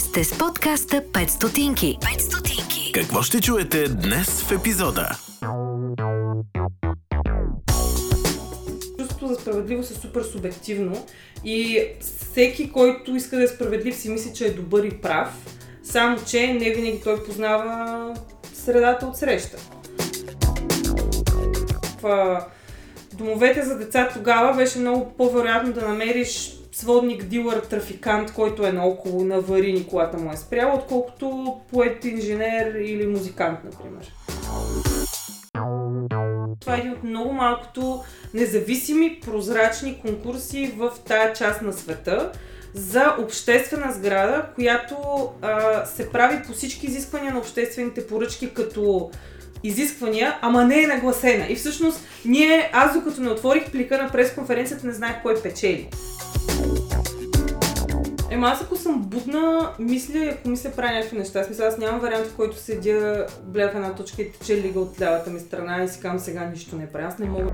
Вие сте с подкаста 5 стотинки. 5 стотинки. Какво ще чуете днес в епизода? Чувството за справедливост е супер субективно и всеки, който иска да е справедлив, си мисли, че е добър и прав, само че не винаги той познава средата от среща. В домовете за деца тогава беше много по-вероятно да намериш сводник, дилър, трафикант, който е наоколо на аварийни колата му е спрял, отколкото поет, инженер или музикант, например. Това е един от много малкото независими, прозрачни конкурси в тая част на света за обществена сграда, която а, се прави по всички изисквания на обществените поръчки като изисквания, ама не е нагласена. И всъщност ние, аз докато не отворих плика на пресконференцията, не знаех кой печели. Ема аз ако съм будна, мисля, ако мисля правя някакви неща. Смисъл, аз нямам вариант, в който седя, бля в една точка и тече лига от лявата ми страна и си кам сега нищо не правя. Аз не мога.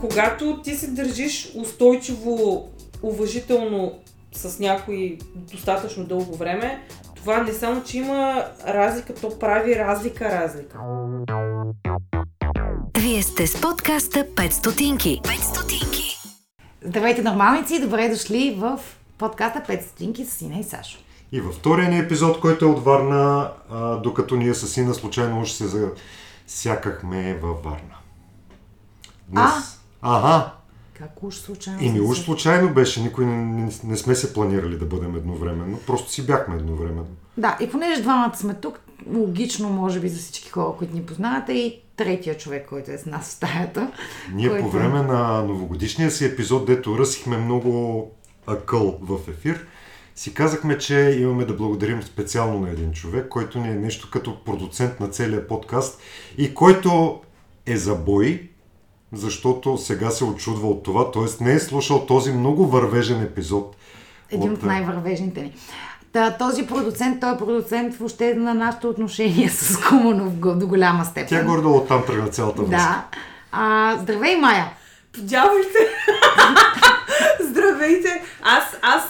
Когато ти се държиш устойчиво, уважително с някой достатъчно дълго време, това не само, че има разлика, то прави разлика, разлика. Вие сте с подкаста 5 стотинки. 5 стотинки. Здравейте, нормалници! Добре дошли в подкаста 5 стотинки с Сина и Сашо. И във втория ни епизод, който е от Варна, а, докато ние с сина случайно уж се засякахме във Варна. Днес... Ага, Как уж случайно? и ми се уж случайно беше, никой не, не, не сме се планирали да бъдем едновременно, просто си бяхме едновременно. Да, и понеже двамата сме тук, логично, може би за всички хора, които ни познавате, и третия човек, който е с нас в стаята. Ние който- по време на новогодишния си епизод, дето ръсихме много акъл в ефир, си казахме, че имаме да благодарим специално на един човек, който ни е нещо като продуцент на целия подкаст и който е за бой, защото сега се очудва от това, т.е. не е слушал този много вървежен епизод. Един от най-вървежните ни. Та, този продуцент, той е продуцент въобще на нашето отношение с Куманов до голяма степен. Тя гордо оттам тръгна цялата връзка. Да. А, здравей, Майя! Дяволите! Здравейте! Аз, аз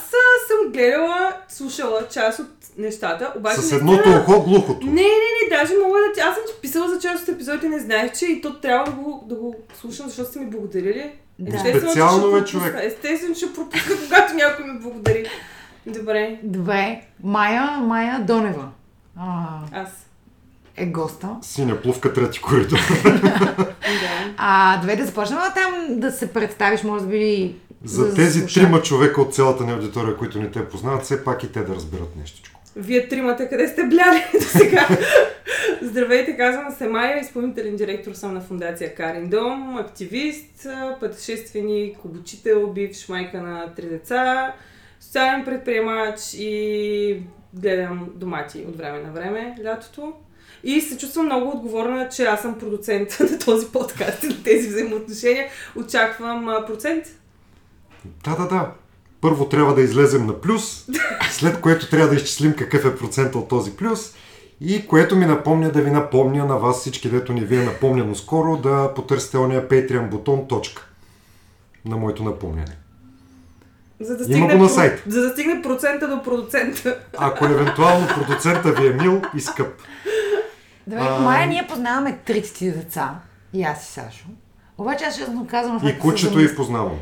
съм гледала, слушала част от нещата, обаче... С едното ухо глухото. Не, не, не, даже мога да... ти- Аз съм ти писала за част от епизодите, не знаех, че и то трябва да го, да го слушам, защото сте ми благодарили. Да. Специално, пропусна. човек. Естествено, ще пропусна, когато някой ми благодари. Добре, Добре. Майя, Майя Донева. А, аз. е госта. Синя плувка, трети коридор. Да. А, добре да започнем а там да се представиш, може би... За тези трима човека от цялата ни аудитория, които не те познават, все пак и те да разберат нещичко. Вие тримата къде сте бляли до сега? Здравейте, казвам се Майя, изпълнителен директор съм на фундация Карин Дом, активист, пътешественик, обучител, бивш майка на три деца, социален предприемач и гледам домати от време на време лятото. И се чувствам много отговорна, че аз съм продуцент на този подкаст и на тези взаимоотношения. Очаквам процент. Да, да, да. Първо трябва да излезем на плюс, след което трябва да изчислим какъв е процент от този плюс и което ми напомня да ви напомня на вас всички, дето ни ви е напомняно скоро, да потърсите ония Patreon бутон точка на моето напомняне. За да Има стигне, го на про- сайт. За да стигне процента до продуцента. Ако евентуално продуцента ви е мил и скъп. Добре, А, Майя, ние познаваме трите ти деца. И аз и Сашо. Обаче аз честно казвам... И кучето и познавам.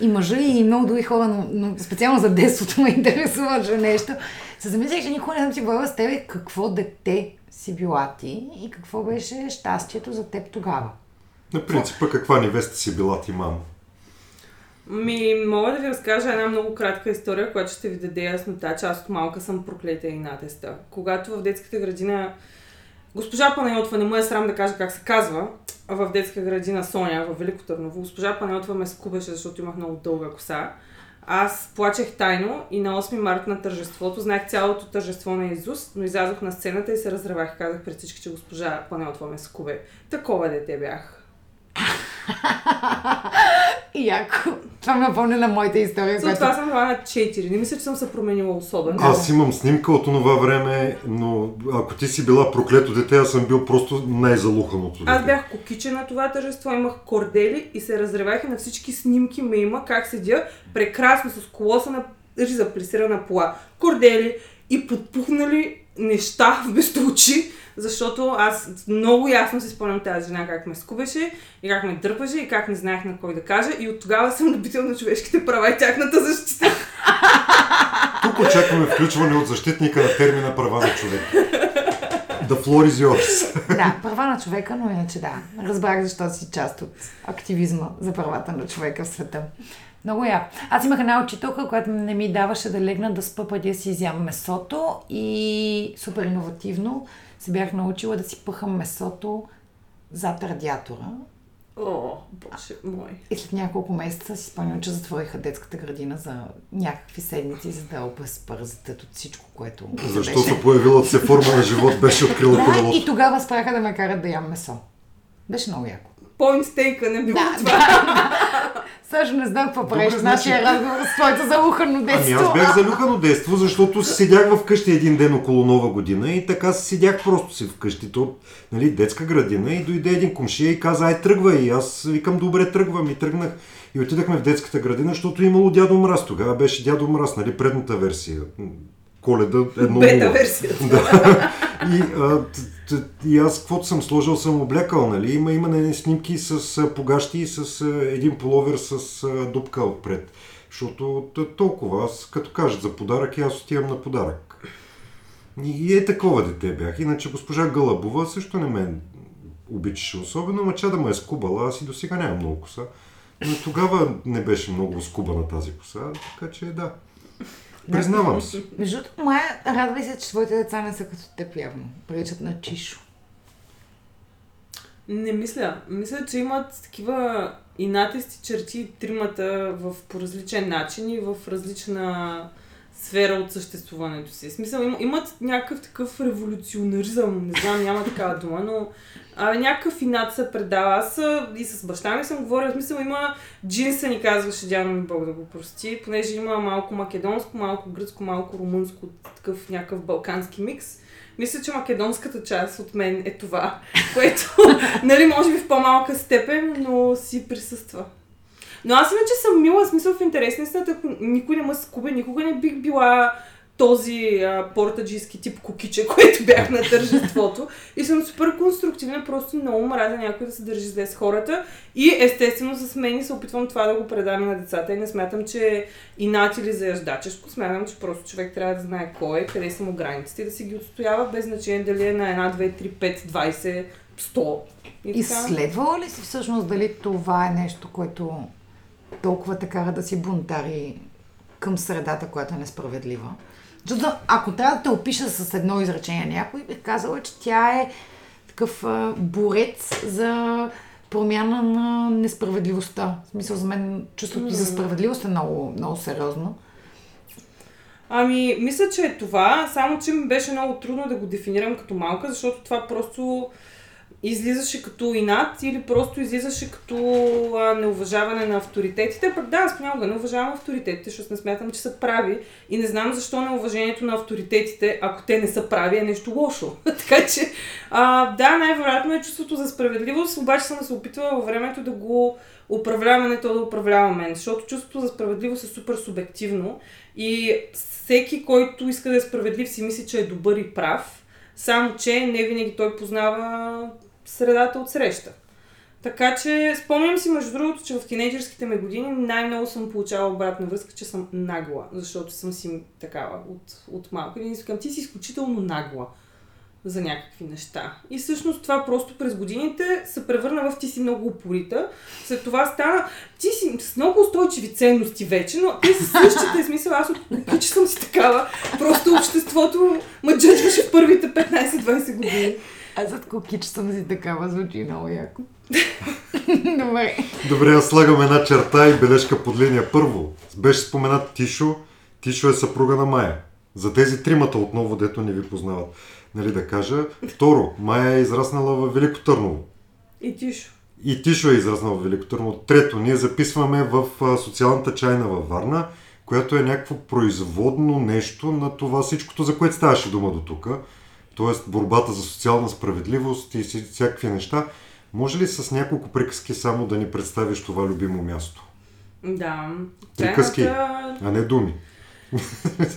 И мъжа, и много други хора, но, но специално за детството ме интересува че нещо. Се замислях, че никога не съм си говорила с тебе какво дете си била ти и какво беше щастието за теб тогава. На принципа каква невеста си била ти, мамо? Ми, мога да ви разкажа една много кратка история, която ще ви даде яснота, че аз от малка съм проклета и натеста. Когато в детската градина госпожа Панайотова, не му е срам да кажа как се казва, в детска градина Соня в Велико Търново, госпожа Панайотова ме скубеше, защото имах много дълга коса. Аз плачех тайно и на 8 март на тържеството, знаех цялото тържество на Изус, но излязох на сцената и се разревах и казах пред всички, че госпожа Панайотова ме скубе. Такова дете бях. И яко. Това ме напомня на моята история, За която... съм била на 4. Не мисля, че съм се променила особено. Аз имам снимка от това време, но ако ти си била проклето дете, аз съм бил просто най-залуханото дете. Аз бях кокиче на това тържество, имах кордели и се разревах и на всички снимки ме има как седя прекрасно с колоса на риза плесирана пола, кордели и подпухнали неща вместо очи, защото аз много ясно си спомням тази жена как ме скубеше и как ме дърпаше и как не знаех на кой да кажа и от тогава съм любител на човешките права и тяхната защита. Тук очакваме включване от защитника на термина права на човек. The floor is yours. Да, права на човека, но иначе да. Разбрах защо си част от активизма за правата на човека в света. Много я. Аз имах една учителка, която не ми даваше да легна да спа да си изям месото и супер иновативно се бях научила да си пъхам месото зад радиатора. О, боже мой. И след няколко месеца си спомням, че затвориха детската градина за някакви седмици, за да обезпързат от всичко, което се Защото беше. появилата се форма на живот беше открила Да, колелото. и тогава спряха да ме карат да ям месо. Беше много яко. Point taken е било Да, това. да. Също не знам какво правиш в значи- нашия разговор с твоето залухано Ами детство. аз бях залюхано детство, защото седях вкъщи един ден около нова година и така седях просто си вкъщи. То, нали, детска градина и дойде един комшия и каза, ай тръгвай. И аз викам, добре тръгвам и тръгнах. И отидахме в детската градина, защото имало дядо Мраз. Тогава беше дядо Мраз, нали, предната версия. Коледа едно Бета версията. Да. И, а, и аз каквото съм сложил, съм облякал, нали? Има, има не, снимки с а, погащи и с а, един половер с а, дупка отпред. Защото толкова, аз като кажат за подарък, и аз отивам на подарък. И, и е такова дете бях. Иначе госпожа Гълъбова също не ме обичаше особено, ама ча да ме е скубала, аз и до сега нямам много коса. Но тогава не беше много скубана тази коса, така че да. Признавам се. Между другото, Майя, радвай се, че твоите деца не са като теб явно. Приличат на Чишо. Не мисля. Мисля, че имат такива инатисти черти тримата в, по различен начин и в различна сфера от съществуването си. Смисъл, им, имат някакъв такъв революционаризъм, не знам, няма такава дума, но а, някакъв инат се предава. Аз и с баща ми съм говорила, в смисъл има джинса ни казваше дядо ми Бог да го прости, понеже има малко македонско, малко гръцко, малко румънско, такъв някакъв балкански микс. Мисля, че македонската част от мен е това, което, нали, може би в по-малка степен, но си присъства. Но аз иначе съм мила, смисъл в интерес на истината, ако никой не ме скубе, никога не бих била този а, портаджийски тип кукиче, което бях на тържеството. И съм супер конструктивна, просто много мразя някой да се държи зле с хората. И естествено с мен и се опитвам това да го предам и на децата. И не смятам, че е инат или заяждаческо. Смятам, че просто човек трябва да знае кой е, къде са му границите и да си ги отстоява, без значение дали е на 1, 2, 3, 5, 20, 100. И така. Изследвала ли си всъщност дали това е нещо, което толкова те кара да си бунтари към средата, която е несправедлива? Защото ако трябва да те опиша с едно изречение някой, бих казала, че тя е такъв а, борец за промяна на несправедливостта. В смисъл за мен чувството за справедливост е много, много сериозно. Ами, мисля, че е това, само че ми беше много трудно да го дефинирам като малка, защото това просто излизаше като инат или просто излизаше като а, неуважаване на авторитетите. Пък да, аз понякога не уважавам авторитетите, защото не смятам, че са прави и не знам защо неуважението на авторитетите, ако те не са прави, е нещо лошо. така че, а, да, най-вероятно е чувството за справедливост, обаче съм се опитвала във времето да го управлявам, а не то да управлява мен, защото чувството за справедливост е супер субективно и всеки, който иска да е справедлив, си мисли, че е добър и прав, само че не винаги той познава средата от среща. Така че спомням си, между другото, че в тинейджерските ми години най-много съм получавала обратна връзка, че съм нагла, защото съм си такава от, от малко. И казвам, ти си изключително нагла за някакви неща. И всъщност това просто през годините се превърна в ти си много упорита. След това стана, ти си с много устойчиви ценности вече, но те са същите. Смисъл, аз съм си такава. Просто обществото ме джъджваше в първите 15-20 години. Аз зад кукич съм си такава, звучи много яко. Добре. Добре, аз слагам една черта и бележка под линия. Първо, беше споменат Тишо. Тишо е съпруга на Майя. За тези тримата отново, дето не ви познават. Нали да кажа. Второ, Майя е израснала в Велико Търново. И тишо. И Тишо е израснал в Велико Търново. Трето, ние записваме в а, социалната чайна във Варна, която е някакво производно нещо на това всичкото, за което ставаше дума до тук. Тоест борбата за социална справедливост и всякакви неща. Може ли с няколко приказки само да ни представиш това любимо място? Да. Приказки, Чайната- а не думи.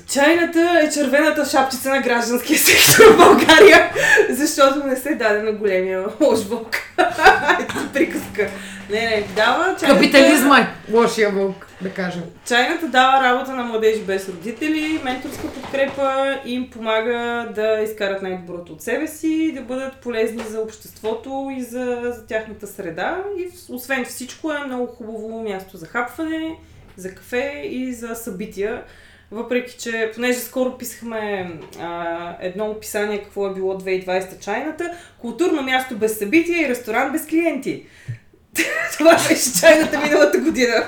Чайната е червената шапчица на гражданския сектор в България, защото не се даде на големия лош вълк. Приказка. Не, не, дава чайната... Капитализма е лошия вълк, да кажем. Чайната дава работа на младежи без родители, менторска подкрепа им помага да изкарат най-доброто от себе си, да бъдат полезни за обществото и за, за тяхната среда. И освен всичко е много хубаво място за хапване, за кафе и за събития. Въпреки, че понеже скоро писахме а, едно описание какво е било 2020 чайната, културно място без събития и ресторант без клиенти. Това беше чайната миналата година.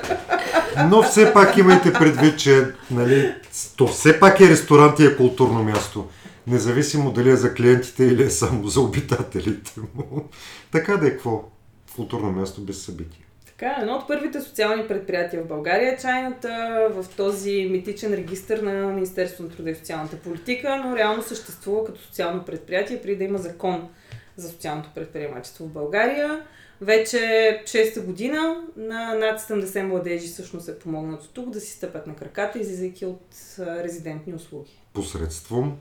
Но все пак имайте предвид, че нали, то все пак е ресторант и е културно място. Независимо дали е за клиентите или е само за обитателите му. Така да е какво? Културно място без събития. Така, едно от първите социални предприятия в България е чайната в този митичен регистр на Министерството на труда и социалната политика, но реално съществува като социално предприятие, преди да има закон за социалното предприемачество в България. Вече 6-та година на над 70 младежи всъщност е помогнат от тук да си стъпят на краката, излизайки от резидентни услуги. Посредством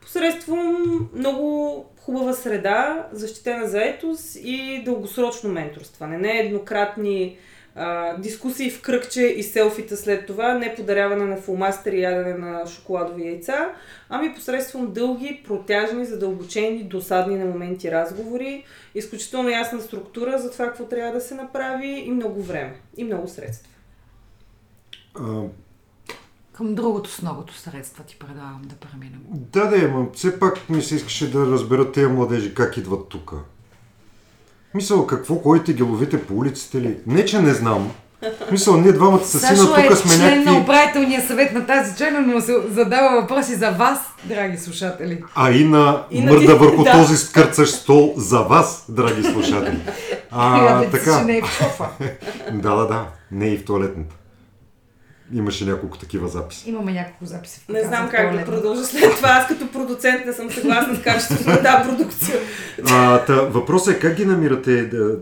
Посредством много хубава среда, защитена заетост и дългосрочно менторстване. Не еднократни а, дискусии в кръгче и селфита след това, не подаряване на фулмастери и ядене на шоколадови яйца, ами посредством дълги, протяжни, задълбочени, досадни на моменти разговори, изключително ясна структура за това какво трябва да се направи и много време, и много средства. а, Към другото с многото средства ти предлагам да преминем. Да, да, ама все пак ми се искаше да разберат тези младежи как идват тук. Мисъл, какво ходите ги ловите по улиците ли? Не, че не знам. Мисъл, ние двамата с сина Сашо е тук сме член на някакви... управителния съвет на тази чайна, но се задава въпроси за вас, драги слушатели. А и на И на мърда ти- върху да. този скърцащ стол за вас, драги слушатели. А, се, че така. не е в шофа. Да, да, да. Не и в туалетната. Имаше няколко такива записи. Имаме няколко записи. в Не знам как да продължа след това. Аз като продуцент не съм съгласна с качеството на тази продукция. А, та, въпросът е как ги намирате? Да,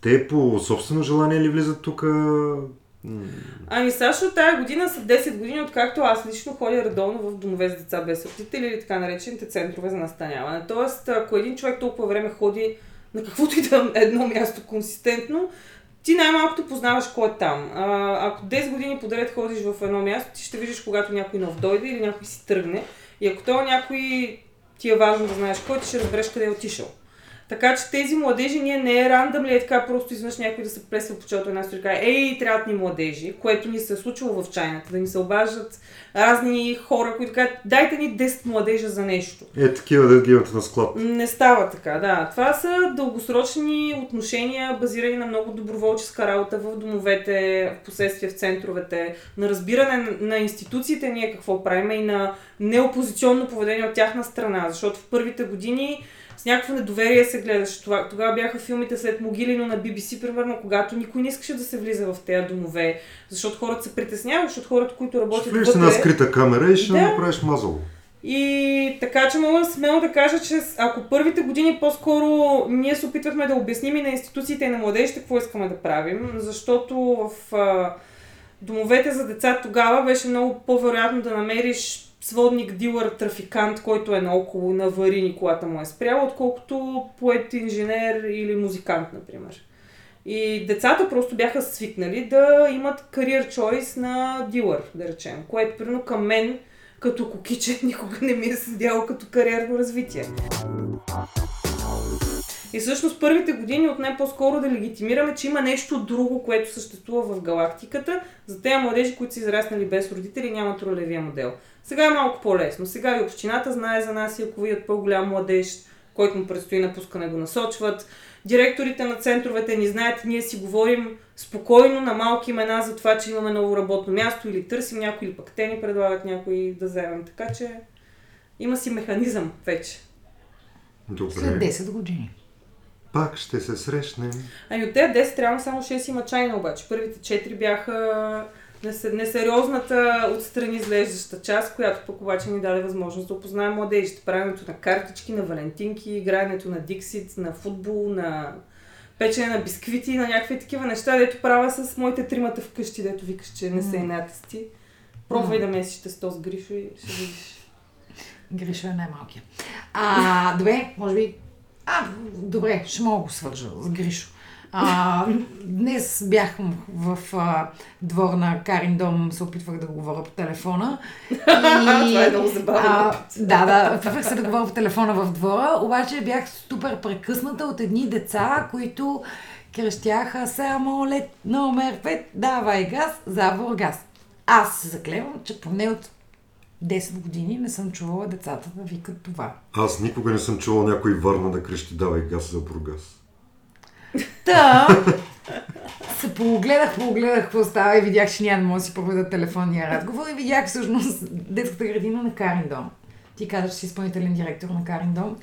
те по собствено желание ли влизат тук? Ами Сашо, тая година са 10 години, откакто аз лично ходя редовно в домове с деца без родители или така наречените центрове за настаняване. Тоест, ако един човек толкова време ходи на каквото и да е едно място консистентно, ти най-малкото познаваш кой е там. А, ако 10 години подред ходиш в едно място, ти ще виждаш когато някой нов дойде или някой си тръгне. И ако то някой ти е важно да знаеш кой, ти ще разбереш къде е отишъл. Така че тези младежи ние не е рандъм ли е така просто изведнъж някой да се плесва по челото една каже, ей, трябват ни младежи, което ни се е случило в чайната, да ни се обаждат разни хора, които кажат, дайте ни 10 младежа за нещо. Е, такива да ги имате на склад. Не става така, да. Това са дългосрочни отношения, базирани на много доброволческа работа в домовете, в последствие в центровете, на разбиране на институциите ние какво правим и на неопозиционно поведение от тяхна страна, защото в първите години с някакво недоверие се гледаше това. Тогава бяха филмите след Могилино на BBC, примерно, когато никой не искаше да се влиза в тези домове, защото хората се притесняват, защото хората, които Ще работят влезеш на скрита камера и ще Да. направиш мазало. и така че мога смело да кажа, че ако първите години по-скоро ние се опитвахме да обясним и на институциите и на младежите какво искаме да правим, защото в домовете за деца тогава беше много по-вероятно да намериш сводник, дилър, трафикант, който е наоколо на аварийни колата му е спряла, отколкото поет, инженер или музикант, например. И децата просто бяха свикнали да имат кариер чойс на дилър, да речем, което примерно към мен като кокиче никога не ми е седяло като кариерно развитие. И всъщност първите години от не по-скоро да легитимираме, че има нещо друго, което съществува в галактиката, за тези младежи, които са израснали без родители и нямат ролевия модел. Сега е малко по-лесно. Сега и общината знае за нас и ако видят по-голям младеж, който му предстои напускане, го насочват. Директорите на центровете ни знаят, ние си говорим спокойно на малки имена за това, че имаме ново работно място или търсим някой, или пък те ни предлагат някой да вземем. Така че има си механизъм вече. Добре. След 10 години. Пак ще се срещнем. Ами от тези 10 трябва само 6 има чайна обаче. Първите 4 бяха несериозната отстрани изглеждаща част, която пък обаче ни даде възможност да опознаем младежите. Правенето на картички, на валентинки, игрането на диксит, на футбол, на печене на бисквити, на някакви такива неща, дето правя с моите тримата вкъщи, дето викаш, че не са и натисти. Пробвай да месиш с Гришо и ще видиш. Гриша е най-малкия. А, добре, може би... А, добре, ще мога го свържа с Гришо. А, днес бях в а, двор на Карин дом, се опитвах да говоря по телефона. И, Това е много забавно. А, да, да, опитвах се да говоря по телефона в двора, обаче бях супер прекъсната от едни деца, които крещяха само лет номер 5, давай газ за Бургас. Аз се заклевам, че поне от 10 години не съм чувала децата да викат това. Аз никога не съм чувал някой върна да крещи давай газ за Бургас. Та, се поогледах, поогледах какво става и видях, че няма да мога да си проведа телефонния разговор и видях всъщност детската градина на Карин Дом. Ти казваш, че си изпълнителен директор на Карин Дом.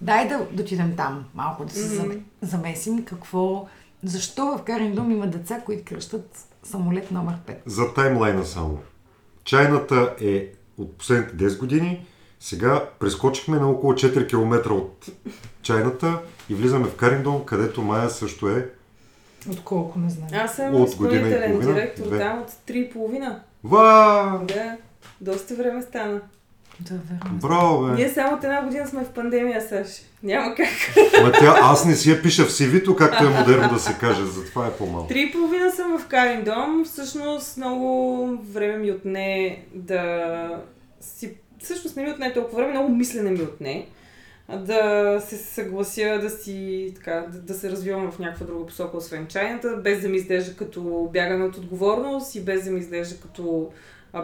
Дай да дотидем там малко, да се mm-hmm. замесим какво, защо в Карин Дом има деца, които кръщат самолет номер 5. За таймлайна само. Чайната е от последните 10 години. Сега прескочихме на около 4 км от чайната и влизаме в Кариндом, където Майя също е. От колко не знам. Аз съм От година и половина, директор две. там от 3,5. Ва! Да, доста време стана. Да, верно. Браво, бе! Ние само от една година сме в пандемия, Саш. Няма как. Ма тя, аз не си я пиша в CV-то, както е модерно да се каже, затова е по-малко. Три и половина съм в Карин дом. Всъщност много време ми отне да си... Всъщност не ми отне толкова време, много мислене ми отне. Да се съглася да си така, да, да се развивам в някаква друга посока, освен чайната, без да ми изглежда като бягане от отговорност и без да ми изглежда като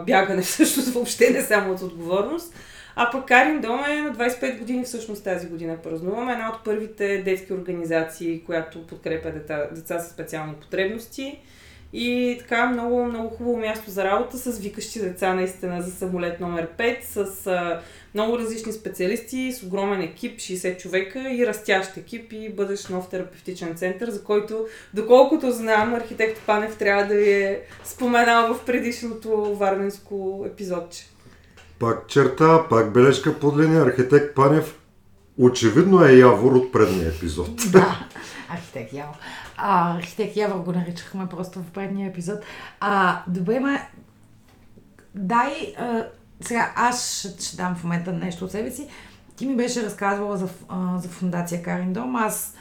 бягане всъщност въобще не само от отговорност. А пък Карин Дом е на 25 години всъщност тази година празнуваме. Една от първите детски организации, която подкрепя деца, деца с специални потребности. И така много, много хубаво място за работа с викащи деца наистина за самолет номер 5, с много различни специалисти, с огромен екип, 60 човека и растящ екип и бъдещ нов терапевтичен център, за който, доколкото знам, архитект Панев трябва да ви е споменал в предишното варненско епизодче. Пак черта, пак бележка под линия, архитект Панев. Очевидно е Явор от предния епизод. Да, архитект Явор. А, архитект Явор го наричахме просто в предния епизод. А, добре, ма... Дай... А, сега аз ще, ще дам в момента нещо от себе си. Ти ми беше разказвала за, а, за фундация Карин Дом. Аз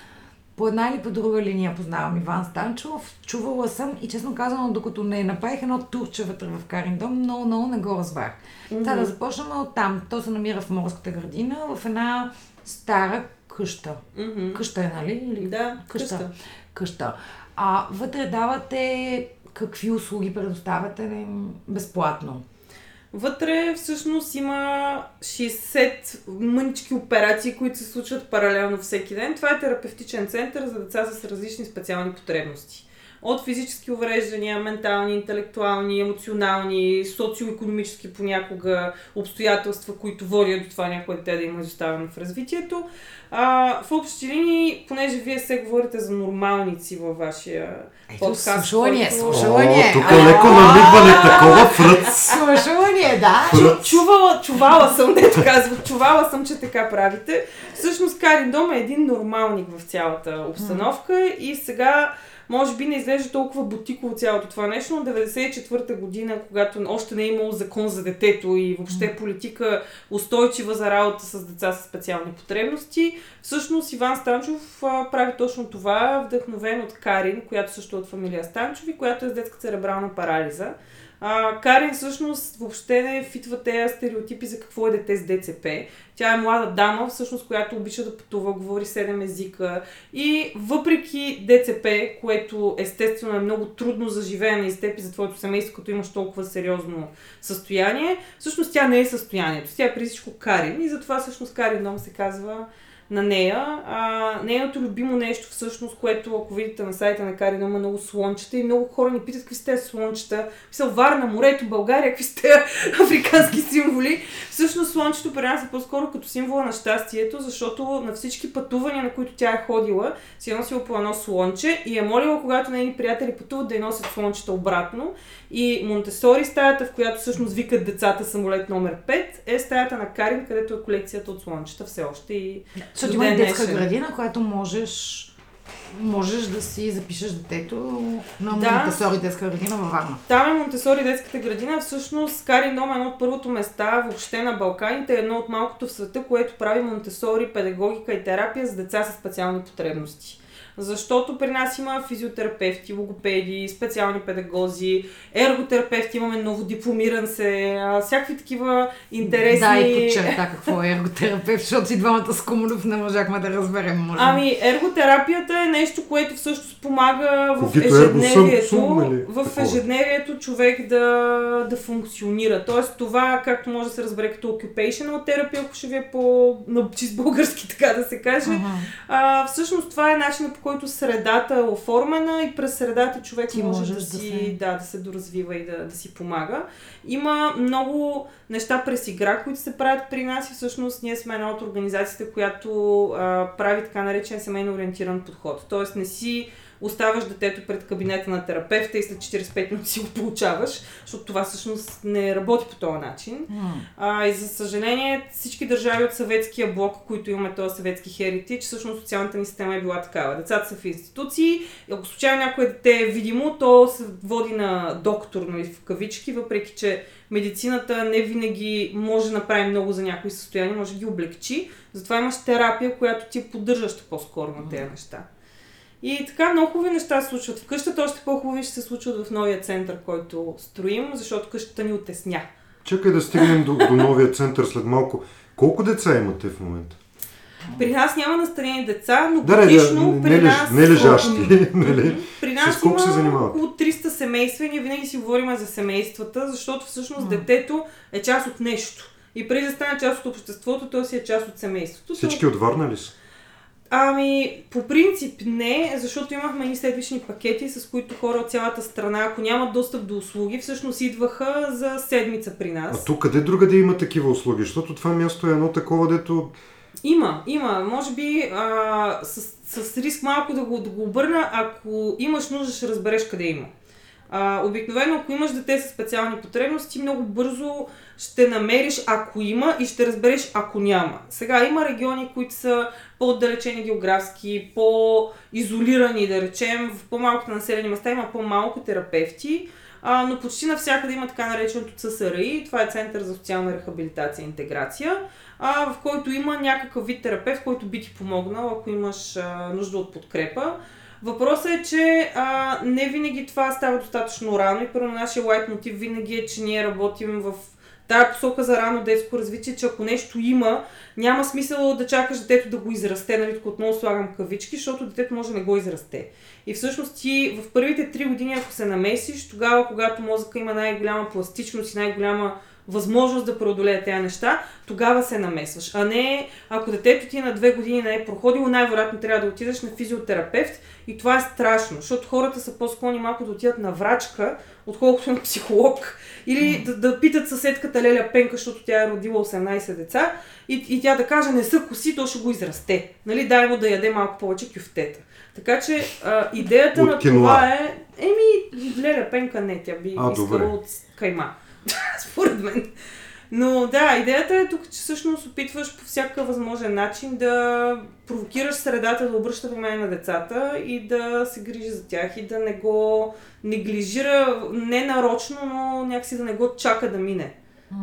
по една или по друга линия познавам Иван Станчов. Чувала съм и честно казано, докато не направих едно турче вътре в Карин Дом, много, много не го разбрах. Mm-hmm. Та да започнем от там. То се намира в морската градина, в една стара къща. Мгм. Къща е, нали? Или... Да, къща. къща. къща. А вътре давате какви услуги предоставяте безплатно? Вътре всъщност има 60 мънички операции, които се случват паралелно всеки ден. Това е терапевтичен център за деца с различни специални потребности. От физически увреждания, ментални, интелектуални, емоционални, социо-економически понякога обстоятелства, които водят до това някое дете да има изоставено в развитието. А, в общи линии, понеже вие се говорите за нормалници във вашия Ето, подкаст. слушание, който- слушание. Тук А, леко намигване, такова фръц. Слушание, да. Фръц. Чувала, чувала съм, дето казва, чувала съм, че така правите. Всъщност Карин Дом е един нормалник в цялата обстановка и сега може би не изглежда толкова бутиково цялото това нещо, но 94-та година, когато още не е имало закон за детето и въобще политика устойчива за работа с деца с специални потребности, всъщност Иван Станчов а, прави точно това, вдъхновен от Карин, която също е от фамилия Станчови, която е с детска церебрална парализа. А, Карин всъщност въобще не фитва тези стереотипи за какво е дете с ДЦП. Тя е млада дама, всъщност, която обича да пътува, говори 7 езика и въпреки ДЦП, което естествено е много трудно за живеене и с теб и за твоето семейство, като имаш толкова сериозно състояние, всъщност тя не е състоянието. Тя е при всичко Карин и затова всъщност Карин дом се казва на нея. А, нейното любимо нещо всъщност, което ако видите на сайта на Карин има много слончета и много хора ни питат какви сте слончета. Мисъл, Варна, морето, България, какви сте африкански символи. Всъщност слончето при нас е по-скоро като символа на щастието, защото на всички пътувания, на които тя е ходила, си е носила по едно слонче и е молила, когато нейни приятели пътуват, да й носят слончета обратно. И Монтесори, стаята, в която всъщност викат децата самолет номер 5, е стаята на Карин, където е колекцията от слончета все още и Защото има детска градина, която можеш можеш да си запишеш детето на Да. Монтесори детска градина във Варна. Там е Монтесори детската градина. Всъщност Кариндом е едно от първото места въобще на Балканите, едно от малкото в света, което прави Монтесори, педагогика и терапия за деца с специални потребности. Защото при нас има физиотерапевти, логопеди, специални педагози, ерготерапевти, имаме новодипломиран се, а, всякакви такива интересни... Да, и подчерта какво е ерготерапевт, защото и двамата с Кумулов не можахме да разберем. Може. Ами, ерготерапията е нещо, което всъщност помага в ежедневието, нали? в ежедневието човек да, да функционира. Тоест това, както може да се разбере като occupational therapy, ако ще ви е по на чист български, така да се каже, Ага. а, всъщност това е начинът по който средата е оформена и през средата човек Ти може да, да си, се- да, да се доразвива и да, да си помага. Има много неща през игра, които се правят при нас и всъщност ние сме една от организациите, която а, прави така наречен семейно ориентиран подход. Тоест не си оставаш детето пред кабинета на терапевта и след 45 минути си го получаваш, защото това всъщност не работи по този начин. А, и за съжаление, всички държави от съветския блок, които имаме този съветски херитич, всъщност социалната ни система е била такава. Децата са в институции, ако случайно някое дете е видимо, то се води на доктор, нали, в кавички, въпреки че медицината не винаги може да направи много за някои състояния, може да ги облегчи. Затова имаш терапия, която ти е поддържаща по-скоро на тези неща. И така много хубави неща се случват в къщата, още по-хубави ще се случват в новия център, който строим, защото къщата ни отесня. Чакай да стигнем до, до новия център след малко. Колко деца имате в момента? При нас няма настанени деца, но Да, да, да, годишно не, при нас... не лежащи? При нас колко се има занимавате? около 300 семейства и ние винаги си говорим за семействата, защото всъщност детето е част от нещо. И преди да стане част от обществото, то си е част от семейството. Всички от Варна ли са? Ами, по принцип не, защото имахме и седмични пакети, с които хора от цялата страна, ако нямат достъп до услуги, всъщност идваха за седмица при нас. А тук къде другаде има такива услуги? Защото това място е едно такова, дето... Има, има. Може би а, с, с риск малко да го, да го обърна, ако имаш нужда, ще разбереш къде има. А, обикновено, ако имаш дете с специални потребности, много бързо ще намериш, ако има, и ще разбереш, ако няма. Сега има региони, които са по-отдалечени географски, по-изолирани, да речем. В по-малките населени места има по-малко терапевти, а, но почти навсякъде има така нареченото ЦСРИ. Това е Център за социална рехабилитация и интеграция, а, в който има някакъв вид терапевт, който би ти помогнал, ако имаш а, нужда от подкрепа. Въпросът е, че а, не винаги това става достатъчно рано и първо нашия лайт мотив винаги е, че ние работим в тая посока за рано детско развитие, че ако нещо има, няма смисъл да чакаш детето да го израсте, нали, тук отново слагам кавички, защото детето може да не го израсте. И всъщност ти в първите три години, ако се намесиш, тогава, когато мозъка има най-голяма пластичност и най-голяма възможност да преодолее тези неща, тогава се намесваш. А не, ако детето ти на две години не е проходило, най-вероятно трябва да отидеш на физиотерапевт и това е страшно, защото хората са по-склонни малко да отидат на врачка, отколкото на психолог. Или да, да питат съседката Леля Пенка, защото тя е родила 18 деца и, и тя да каже не са коси, то ще го израсте. Нали, дай му да яде малко повече кюфтета. Така че а, идеята От на киноа. това е, еми, Леля Пенка не, тя би А, искала добре. от кайма. Според мен. Но да, идеята е тук, че всъщност опитваш по всякакъв възможен начин да провокираш средата да обръща внимание на децата и да се грижи за тях и да не го неглижира, не нарочно, но някакси да не го чака да мине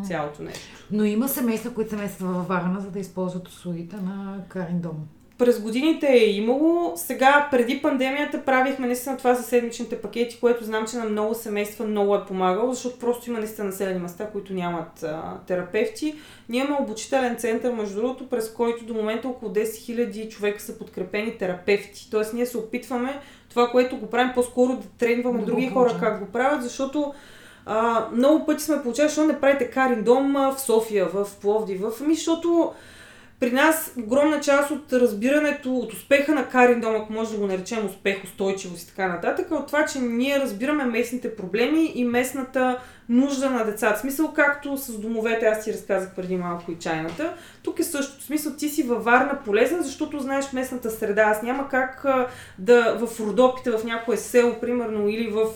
цялото нещо. Но има семейства, които се местят във Варна, за да използват услугите на Карин Дом. През годините е имало. Сега, преди пандемията, правихме наистина това за седмичните пакети, което знам, че на много семейства много е помагало, защото просто има наистина населени места, които нямат а, терапевти. Ние имаме обучителен център, между другото, през който до момента около 10 000 човека са подкрепени терапевти. Тоест, ние се опитваме това, което го правим, по-скоро да тренваме Да го други хора как го правят, защото а, много пъти сме получавали, защо не правите Карин дом в София, в Пловдив, в... Ами, защото при нас огромна част от разбирането, от успеха на Карин Дом, ако може да го наречем успех, устойчивост и така нататък, е от това, че ние разбираме местните проблеми и местната нужда на децата. Смисъл, както с домовете, аз ти разказах преди малко и чайната, тук е същото. Смисъл, ти си във Варна полезен, защото знаеш местната среда. Аз няма как да в Родопите, в някое село, примерно, или в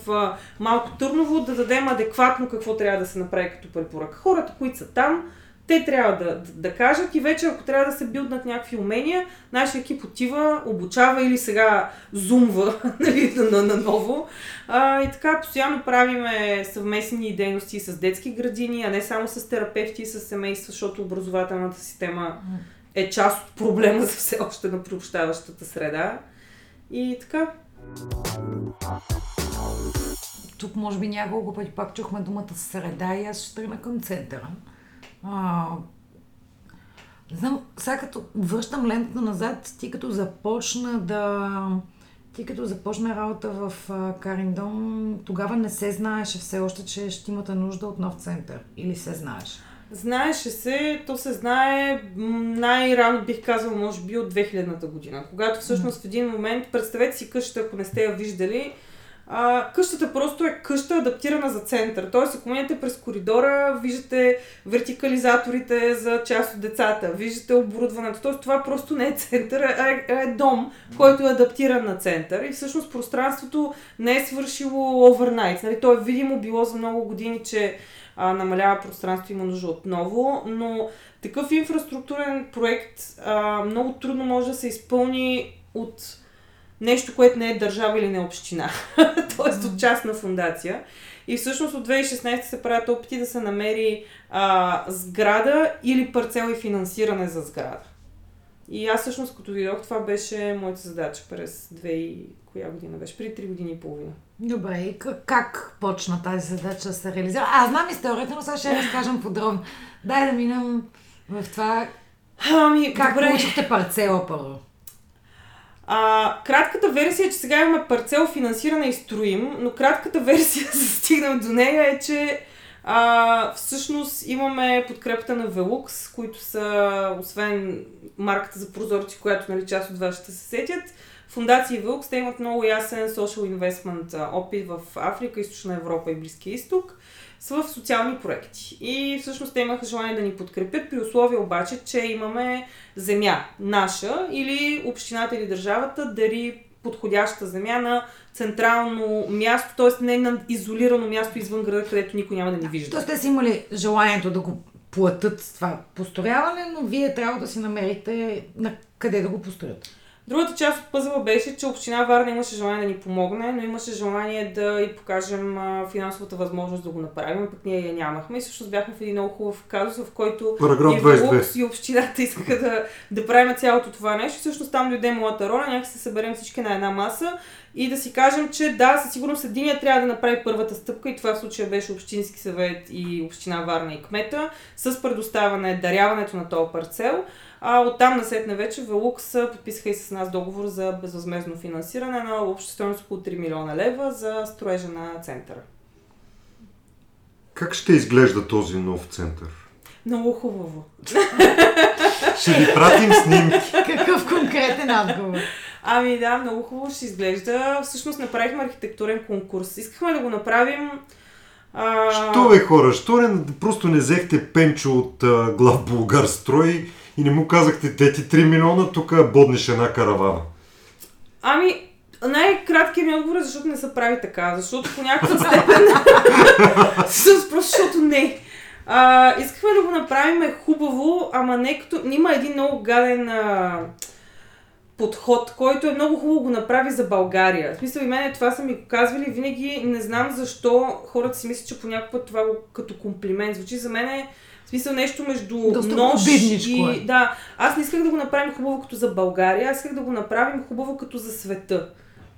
Малко Търново, да дадем адекватно какво трябва да се направи като препоръка. Хората, които са там, те трябва да, да, кажат и вече ако трябва да се билднат някакви умения, нашия екип отива, обучава или сега зумва нали, на, на, на ново. А, и така постоянно правиме съвместни дейности с детски градини, а не само с терапевти и с семейства, защото образователната система е част от проблема за все още на приобщаващата среда. И така. Тук може би няколко пъти пак чухме думата среда и аз ще тръгна към центъра. Не знам, сега като връщам лентата назад, ти като започна да... Ти като започна работа в Кариндон, тогава не се знаеше все още, че ще имате нужда от нов център. Или се знаеш? Знаеше се, то се знае най-рано бих казал, може би от 2000-та година, когато всъщност в един момент, представете си къщата, ако не сте я виждали, а, къщата просто е къща адаптирана за център. Тоест, ако минете през коридора, виждате вертикализаторите за част от децата, виждате оборудването. Тоест, това просто не е център, а е, е дом, който е адаптиран на център. И всъщност пространството не е свършило овернайт. Нали? То е видимо било за много години, че а, намалява пространство, има нужда отново, но такъв инфраструктурен проект а, много трудно може да се изпълни от нещо, което не е държава или не е община, т.е. от частна фундация. И всъщност от 2016 се правят опити да се намери а, сграда или парцел и финансиране за сграда. И аз всъщност като дойдох, това беше моята задача през 2 и коя година беше? При 3 години и половина. Добре, и как, как почна тази задача да се реализира? Аз знам историята, но сега ще разкажем подробно. Дай да минем в това Ами, как добре. получихте парцела първо. А, кратката версия е, че сега имаме парцел финансиране и строим, но кратката версия, за стигнем до нея е, че а, всъщност имаме подкрепата на Velux, които са, освен марката за прозорци, която нали, част от вас ще се сетят, Фундация Velux, те имат много ясен social investment опит в Африка, Източна Европа и Близкия изток са в социални проекти. И всъщност те имаха желание да ни подкрепят, при условие обаче, че имаме земя наша или общината или държавата дари подходяща земя на централно място, т.е. не на изолирано място извън града, където никой няма да ни вижда. Тоест те са имали желанието да го платят това построяване, но вие трябва да си намерите на къде да го построят. Другата част от пъзела беше, че Община Варна имаше желание да ни помогне, но имаше желание да и покажем финансовата възможност да го направим, пък ние я нямахме. И всъщност бяхме в един много хубав казус, в който Параграф и 22. Велукс и общината искаха да, да правим цялото това нещо. Всъщност там дойде моята роля, някак се съберем всички на една маса и да си кажем, че да, със сигурност единия трябва да направи първата стъпка и това в случая беше Общински съвет и Община Варна и Кмета с предоставяне, даряването на този парцел. А оттам насетне вече Велукс подписаха и с нас договор за безвъзмезно финансиране на обща стоеност около 3 милиона лева за строежа на центъра. Как ще изглежда този нов център? Много хубаво. Ще ви пратим снимки. Какъв конкретен отговор? Ами да, много хубаво ще изглежда. Всъщност направихме архитектурен конкурс. Искахме да го направим... А... Що бе хора, що не, просто не взехте Пенчо от а, глав Булгар строй и не му казахте те ти 3 милиона, тук боднеш една каравана. Ами, най-краткият ми отговор е, защото не се прави така. Защото по някаква степен... Просто защото не. А, искахме да го направим хубаво, ама не като... Има един много гаден а, подход, който е много хубаво го направи за България. В смисъл и мене това са ми го казвали винаги. Не знам защо хората си мислят, че понякога това го като комплимент звучи. За мен е смисъл нещо между Доста нож обидничко и... е. Да, аз не исках да го направим хубаво като за България, аз исках да го направим хубаво като за света.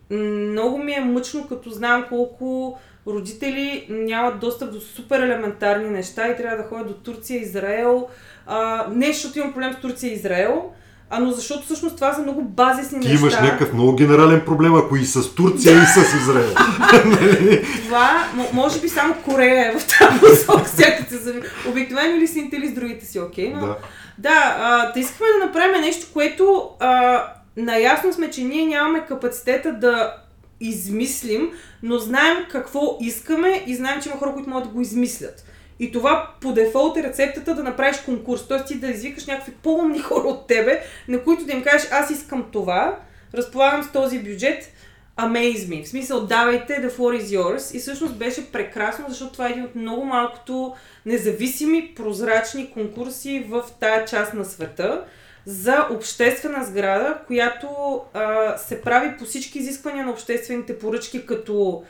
Много ми е мъчно, като знам колко родители нямат достъп до супер елементарни неща и трябва да ходят до Турция, Израел. А, не защото имам проблем с Турция и Израел, а но защото всъщност това са много базисни Ти неща. имаш някакъв много генерален проблем, ако и с Турция, и с Израел. Това, може би само Корея е в тази посока, всякакъв се зами. Обикновено или с или с другите си, окей, но... да. Да, а, да искахме да направим нещо, което а, наясно сме, че ние нямаме капацитета да измислим, но знаем какво искаме и знаем, че има хора, които могат да го измислят. И това по дефолт е рецептата да направиш конкурс. Т.е. ти да извикаш някакви по-умни хора от тебе, на които да им кажеш, аз искам това, разполагам с този бюджет, amaze me. В смисъл, давайте, the floor is yours. И всъщност беше прекрасно, защото това е един от много малкото независими, прозрачни конкурси в тая част на света за обществена сграда, която а, се прави по всички изисквания на обществените поръчки като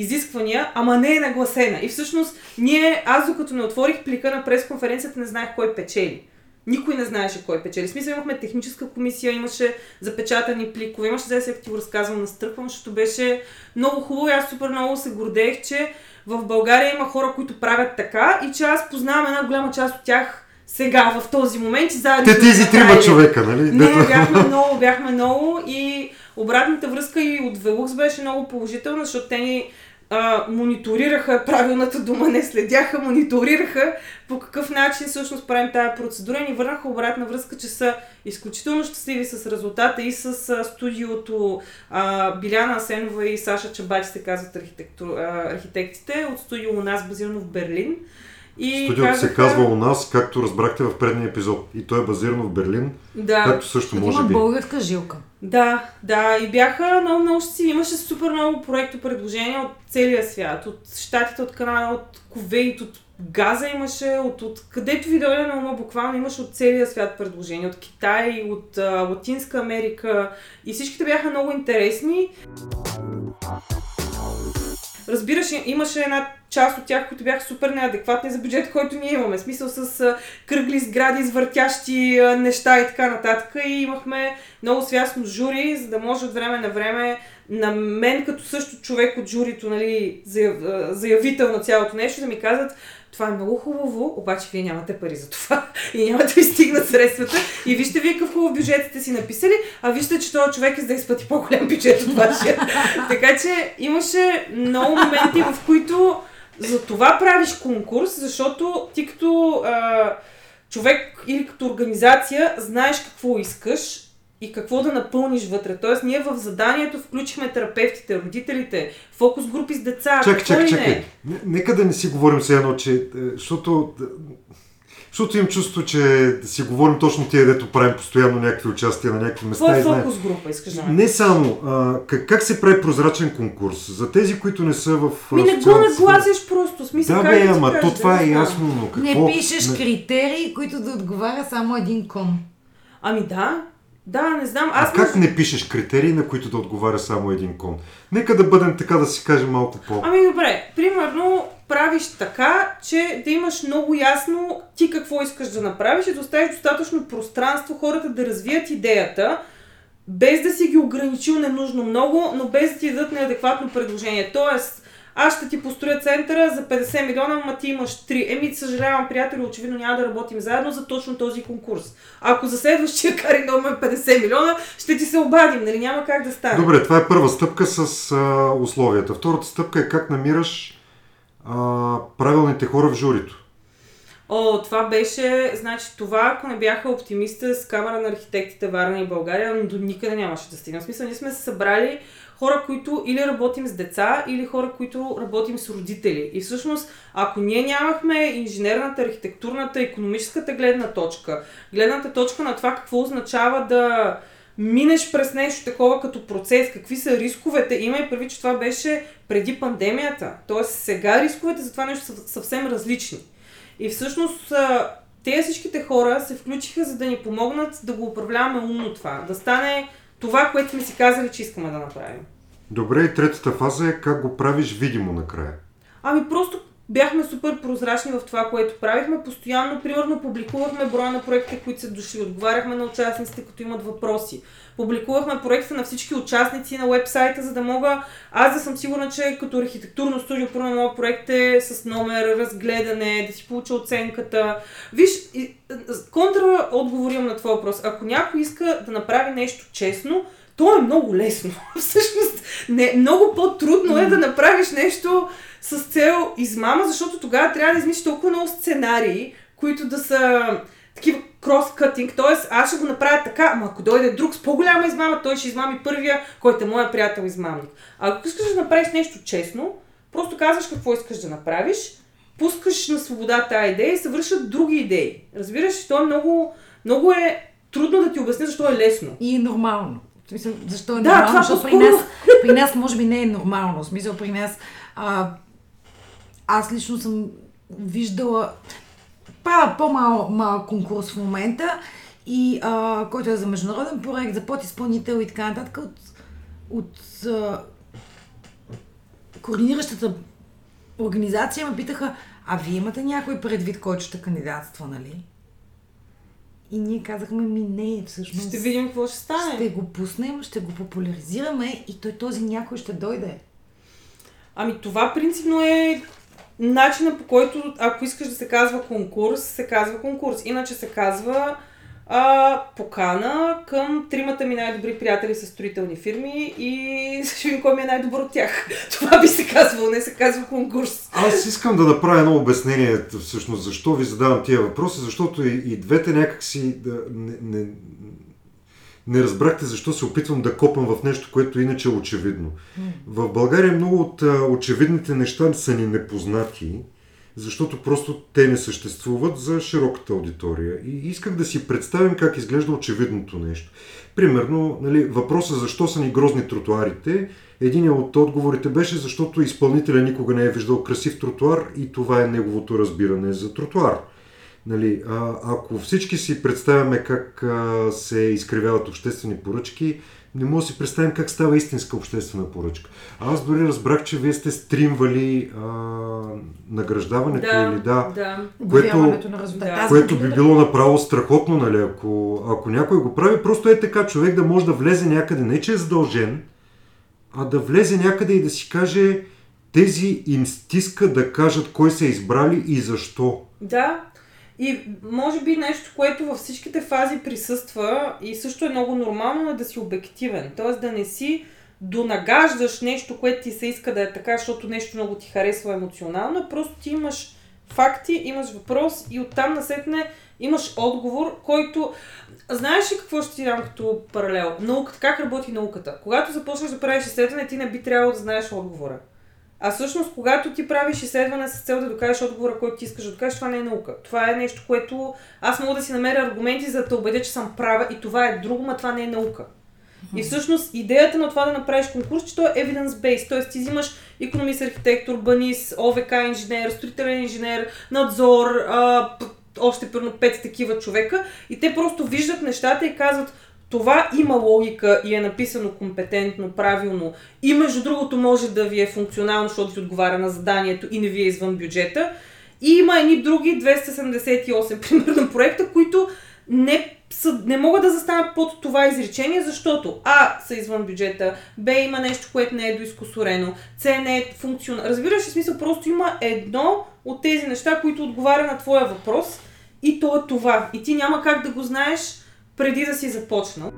изисквания, ама не е нагласена. И всъщност ние, аз докато не отворих плика на пресконференцията, не знаех кой печели. Никой не знаеше кой печели. В смисъл имахме техническа комисия, имаше запечатани пликове, имаше, за да ти го разказвам, настръхвам, защото беше много хубаво и аз супер много се гордеех, че в България има хора, които правят така и че аз познавам една голяма част от тях сега, в този момент. И заедно Те тези трима човека, нали? Не, бяхме много, бяхме много и обратната връзка и от Велукс беше много положителна, защото те ни а, мониторираха, правилната дума не следяха, мониторираха по какъв начин всъщност правим тази процедура и ни върнаха обратна връзка, че са изключително щастливи с резултата и с а, студиото а, Биляна Асенова и Саша Чабачи се казват архитектите от студио у нас базирано в Берлин. И Студиото се казаха- казва у нас, както разбрахте в предния епизод. И той е базирано в Берлин, Да. както също Защото може има би. българска жилка. Да, да, и бяха много, много щастливи. Имаше супер много проекто предложения от целия свят. От Штатите, от Канада, от Ковейт, от Газа имаше, от, от където ви дойде на ума, буквално имаше от целия свят предложения. От Китай, от а, Латинска Америка. И всичките бяха много интересни. Разбираш, имаше една част от тях, които бяха супер неадекватни за бюджет, който ние имаме. Смисъл с а, кръгли сгради, извъртящи а, неща и така нататък. И имахме много свясно жури, за да може от време на време на мен като също човек от журито, нали, заяв, заявител на цялото нещо, да ми казват, това е много хубаво, обаче вие нямате пари за това и няма да ви стигнат средствата. И вижте вие какъв хубав бюджет сте си написали, а вижте, че този човек е за да изплати по-голям бюджет от вашия. така че имаше много моменти, в които за това правиш конкурс, защото ти като а, човек или като организация знаеш какво искаш и какво да напълниш вътре. Тоест, ние в заданието включихме терапевтите, родителите, фокус групи с деца. Чакай, какво чакай, не. Не- Нека да не си говорим все едно, че... е, Защото... е, Защото имам чувство, че да си говорим точно тия, дето правим постоянно някакви участия на някакви места. Какво е фокус група, искаш да Не само. А, как, как се прави прозрачен конкурс? За тези, които не са в... Ми не го нагласяш просто. Смисъл, Да, бе, ама то това не е ясно, но какво... Не пишеш не- критерии, които да отговаря само един кон. Ами да, да, не знам. А Аз как не... не пишеш критерии, на които да отговаря само един кон? Нека да бъдем така да си кажем малко по... Ами добре, примерно правиш така, че да имаш много ясно ти какво искаш да направиш и да оставиш достатъчно пространство хората да развият идеята, без да си ги ограничил ненужно много, но без да ти дадат неадекватно предложение. Тоест, аз ще ти построя центъра за 50 милиона, ама ти имаш 3. Еми, съжалявам, приятели, очевидно няма да работим заедно за точно този конкурс. Ако за следващия кари номер 50 милиона, ще ти се обадим, нали? Няма как да стане. Добре, това е първа стъпка с а, условията. Втората стъпка е как намираш а, правилните хора в журито. О, това беше, значи това, ако не бяха оптимиста с Камера на архитектите Варна и България, но до никъде нямаше да стигнем. В смисъл, ние сме се събрали хора, които или работим с деца, или хора, които работим с родители. И всъщност, ако ние нямахме инженерната, архитектурната, економическата гледна точка, гледната точка на това какво означава да минеш през нещо такова като процес, какви са рисковете, има и прави, че това беше преди пандемията. Тоест сега рисковете за това нещо са съвсем различни. И всъщност те всичките хора се включиха за да ни помогнат да го управляваме умно това. Да стане това, което сме си казали, че искаме да направим. Добре, и третата фаза е как го правиш видимо накрая. Ами просто бяхме супер прозрачни в това, което правихме. Постоянно, примерно, публикувахме броя на проектите, които са дошли. Отговаряхме на участниците, като имат въпроси. Публикувахме проектите на всички участници на вебсайта, за да мога аз да съм сигурна, че като архитектурно студио, първо моят проект е с номер, разгледане, да си получа оценката. Виж, контра отговор имам на твой въпрос. Ако някой иска да направи нещо честно, то е много лесно. Всъщност, не, много по-трудно е да направиш нещо с цел измама, защото тогава трябва да измислиш толкова много сценарии, които да са такива крос-кътинг, т.е. аз ще го направя така, ама ако дойде друг с по-голяма измама, той ще измами първия, който е моя приятел измамник. А ако искаш да направиш нещо честно, просто казваш какво искаш да направиш, пускаш на свобода тази идея и се вършат други идеи. Разбираш, то е много, много е трудно да ти обясня защо е лесно. И е нормално. Смисъл, защо е Да, нормално? това Защото при нас, при нас може би не е нормално. В смисъл при нас а, аз лично съм виждала правя по-малък мал конкурс в момента и а, който е за международен проект, за подизпълнител и така нататък от, от а, координиращата организация ме питаха, а вие имате някой предвид, който ще кандидатства, нали? И ние казахме, ми не, всъщност. Ще видим какво ще стане. Ще го пуснем, ще го популяризираме и той този някой ще дойде. Ами това принципно е начина по който, ако искаш да се казва конкурс, се казва конкурс. Иначе се казва а, покана към тримата ми най-добри приятели с строителни фирми и ще видим кой ми е най-добър от тях. Това би се казвало, не се казва конкурс. Аз искам да направя едно обяснение, всъщност, защо ви задавам тия въпроси, защото и, и двете някакси да, не, не, не разбрахте защо се опитвам да копам в нещо, което иначе е очевидно. В България много от а, очевидните неща са ни непознати, защото просто те не съществуват за широката аудитория. И исках да си представим как изглежда очевидното нещо. Примерно, нали, въпроса защо са ни грозни тротуарите, един от отговорите беше защото изпълнителя никога не е виждал красив тротуар и това е неговото разбиране за тротуар. Нали, ако всички си представяме как се изкривяват обществени поръчки, не мога да си представим как става истинска обществена поръчка. А аз дори разбрах, че вие сте стримвали а, награждаването или да, да. Обявяването на. Да. Което би било направо страхотно, нали, ако, ако някой го прави, просто е така човек да може да влезе някъде, не че е задължен, а да влезе някъде и да си каже тези им стиска да кажат кой са избрали и защо. Да. И може би нещо, което във всичките фази присъства и също е много нормално е да си обективен. Тоест да не си донагаждаш нещо, което ти се иска да е така, защото нещо много ти харесва емоционално, просто ти имаш факти, имаш въпрос и оттам насетне имаш отговор, който... Знаеш ли какво ще ти дам като паралел? Науката, как работи науката? Когато започнеш да правиш изследване, ти не би трябвало да знаеш отговора. А всъщност, когато ти правиш изследване с цел да докажеш отговора, който ти искаш да докажеш, това не е наука. Това е нещо, което аз мога да си намеря аргументи, за да те убедя, че съм права и това е друго, но това не е наука. И всъщност идеята на това да направиш конкурс, че то е evidence-based, т.е. ти взимаш економист, архитект, урбанист, ОВК инженер, строителен инженер, надзор, а, още примерно пет такива човека и те просто виждат нещата и казват това има логика и е написано компетентно, правилно и между другото може да ви е функционално, защото ви отговаря на заданието и не ви е извън бюджета. И има едни други 278 примерно проекта, които не, са, не могат да застанат под това изречение, защото А са извън бюджета, Б има нещо, което не е доискусорено, С не е функционално. Разбираш ли смисъл? Просто има едно от тези неща, които отговаря на твоя въпрос и то е това. И ти няма как да го знаеш преди да си започнал.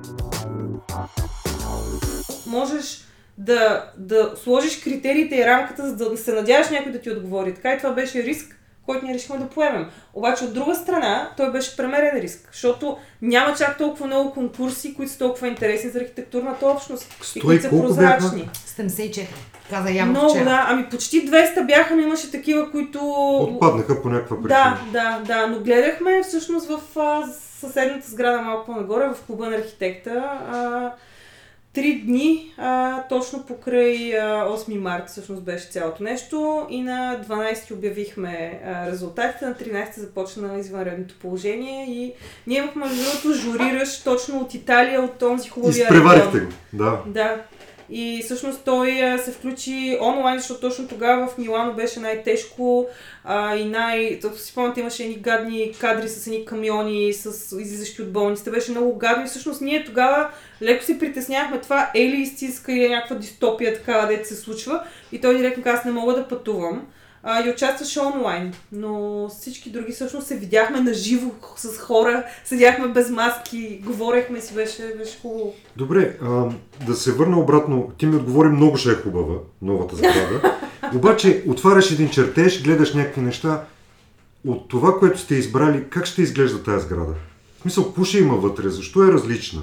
Можеш да, да сложиш критериите и рамката, за да се надяваш някой да ти отговори. Така и това беше риск, който ние решихме да поемем. Обаче от друга страна, той беше премерен риск, защото няма чак толкова много конкурси, които са толкова интересни за архитектурната общност и Стой, които са прозрачни. 74. Каза Яво Много, вчера. да. Ами почти 200 бяха, но имаше такива, които... Отпаднаха по някаква причина. Да, да, да, но гледахме всъщност в а, съседната сграда малко по-нагоре, в клуба на архитекта. А, три дни, а, точно покрай а, 8 марта всъщност беше цялото нещо и на 12 обявихме а, резултатите, на 13 започна извънредното положение и ние имахме между другото журиращ точно от Италия, от този хубавия Изпреварихте го. Да. Да. И всъщност той се включи онлайн, защото точно тогава в Милано беше най-тежко а, и най... си спомняте, имаше едни гадни кадри с едни камиони, с излизащи от болниците. Беше много гадно и всъщност ние тогава леко се притеснявахме това е ли истинска или е някаква дистопия такава, дете се случва. И той директно каза, аз не мога да пътувам. А, и участваше онлайн, но всички други всъщност се видяхме на живо с хора, седяхме без маски, говорехме си, беше, беше хубаво. Добре, а, да се върна обратно. Ти ми отговори много ще е хубава, новата сграда. Обаче отваряш един чертеж, гледаш някакви неща. От това, което сте избрали, как ще изглежда тази сграда? В смисъл, ще има вътре? Защо е различна?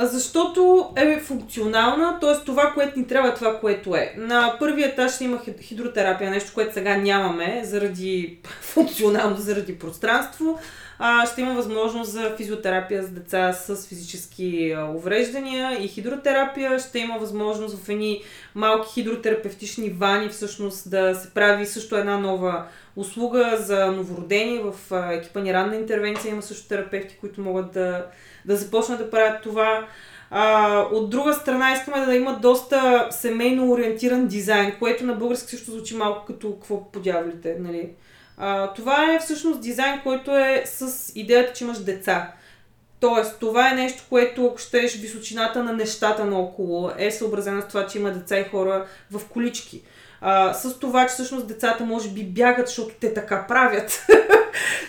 Защото е функционална, т.е. това, което ни трябва, е това, което е. На първия етаж има хид- хидротерапия, нещо, което сега нямаме, заради функционално, заради пространство. А, ще има възможност за физиотерапия за деца с физически увреждания и хидротерапия. Ще има възможност в едни малки хидротерапевтични вани всъщност да се прави също една нова услуга за новородени. В екипа ни ранна интервенция има също терапевти, които могат да, да започнат да правят това. А, от друга страна искаме да има доста семейно ориентиран дизайн, което на български също звучи малко като какво подявлите, нали? А, това е всъщност дизайн, който е с идеята, че имаш деца. Тоест, това е нещо, което, ако щеш, височината на нещата наоколо е съобразено с това, че има деца и хора в колички. А, с това, че всъщност децата може би бягат, защото те така правят.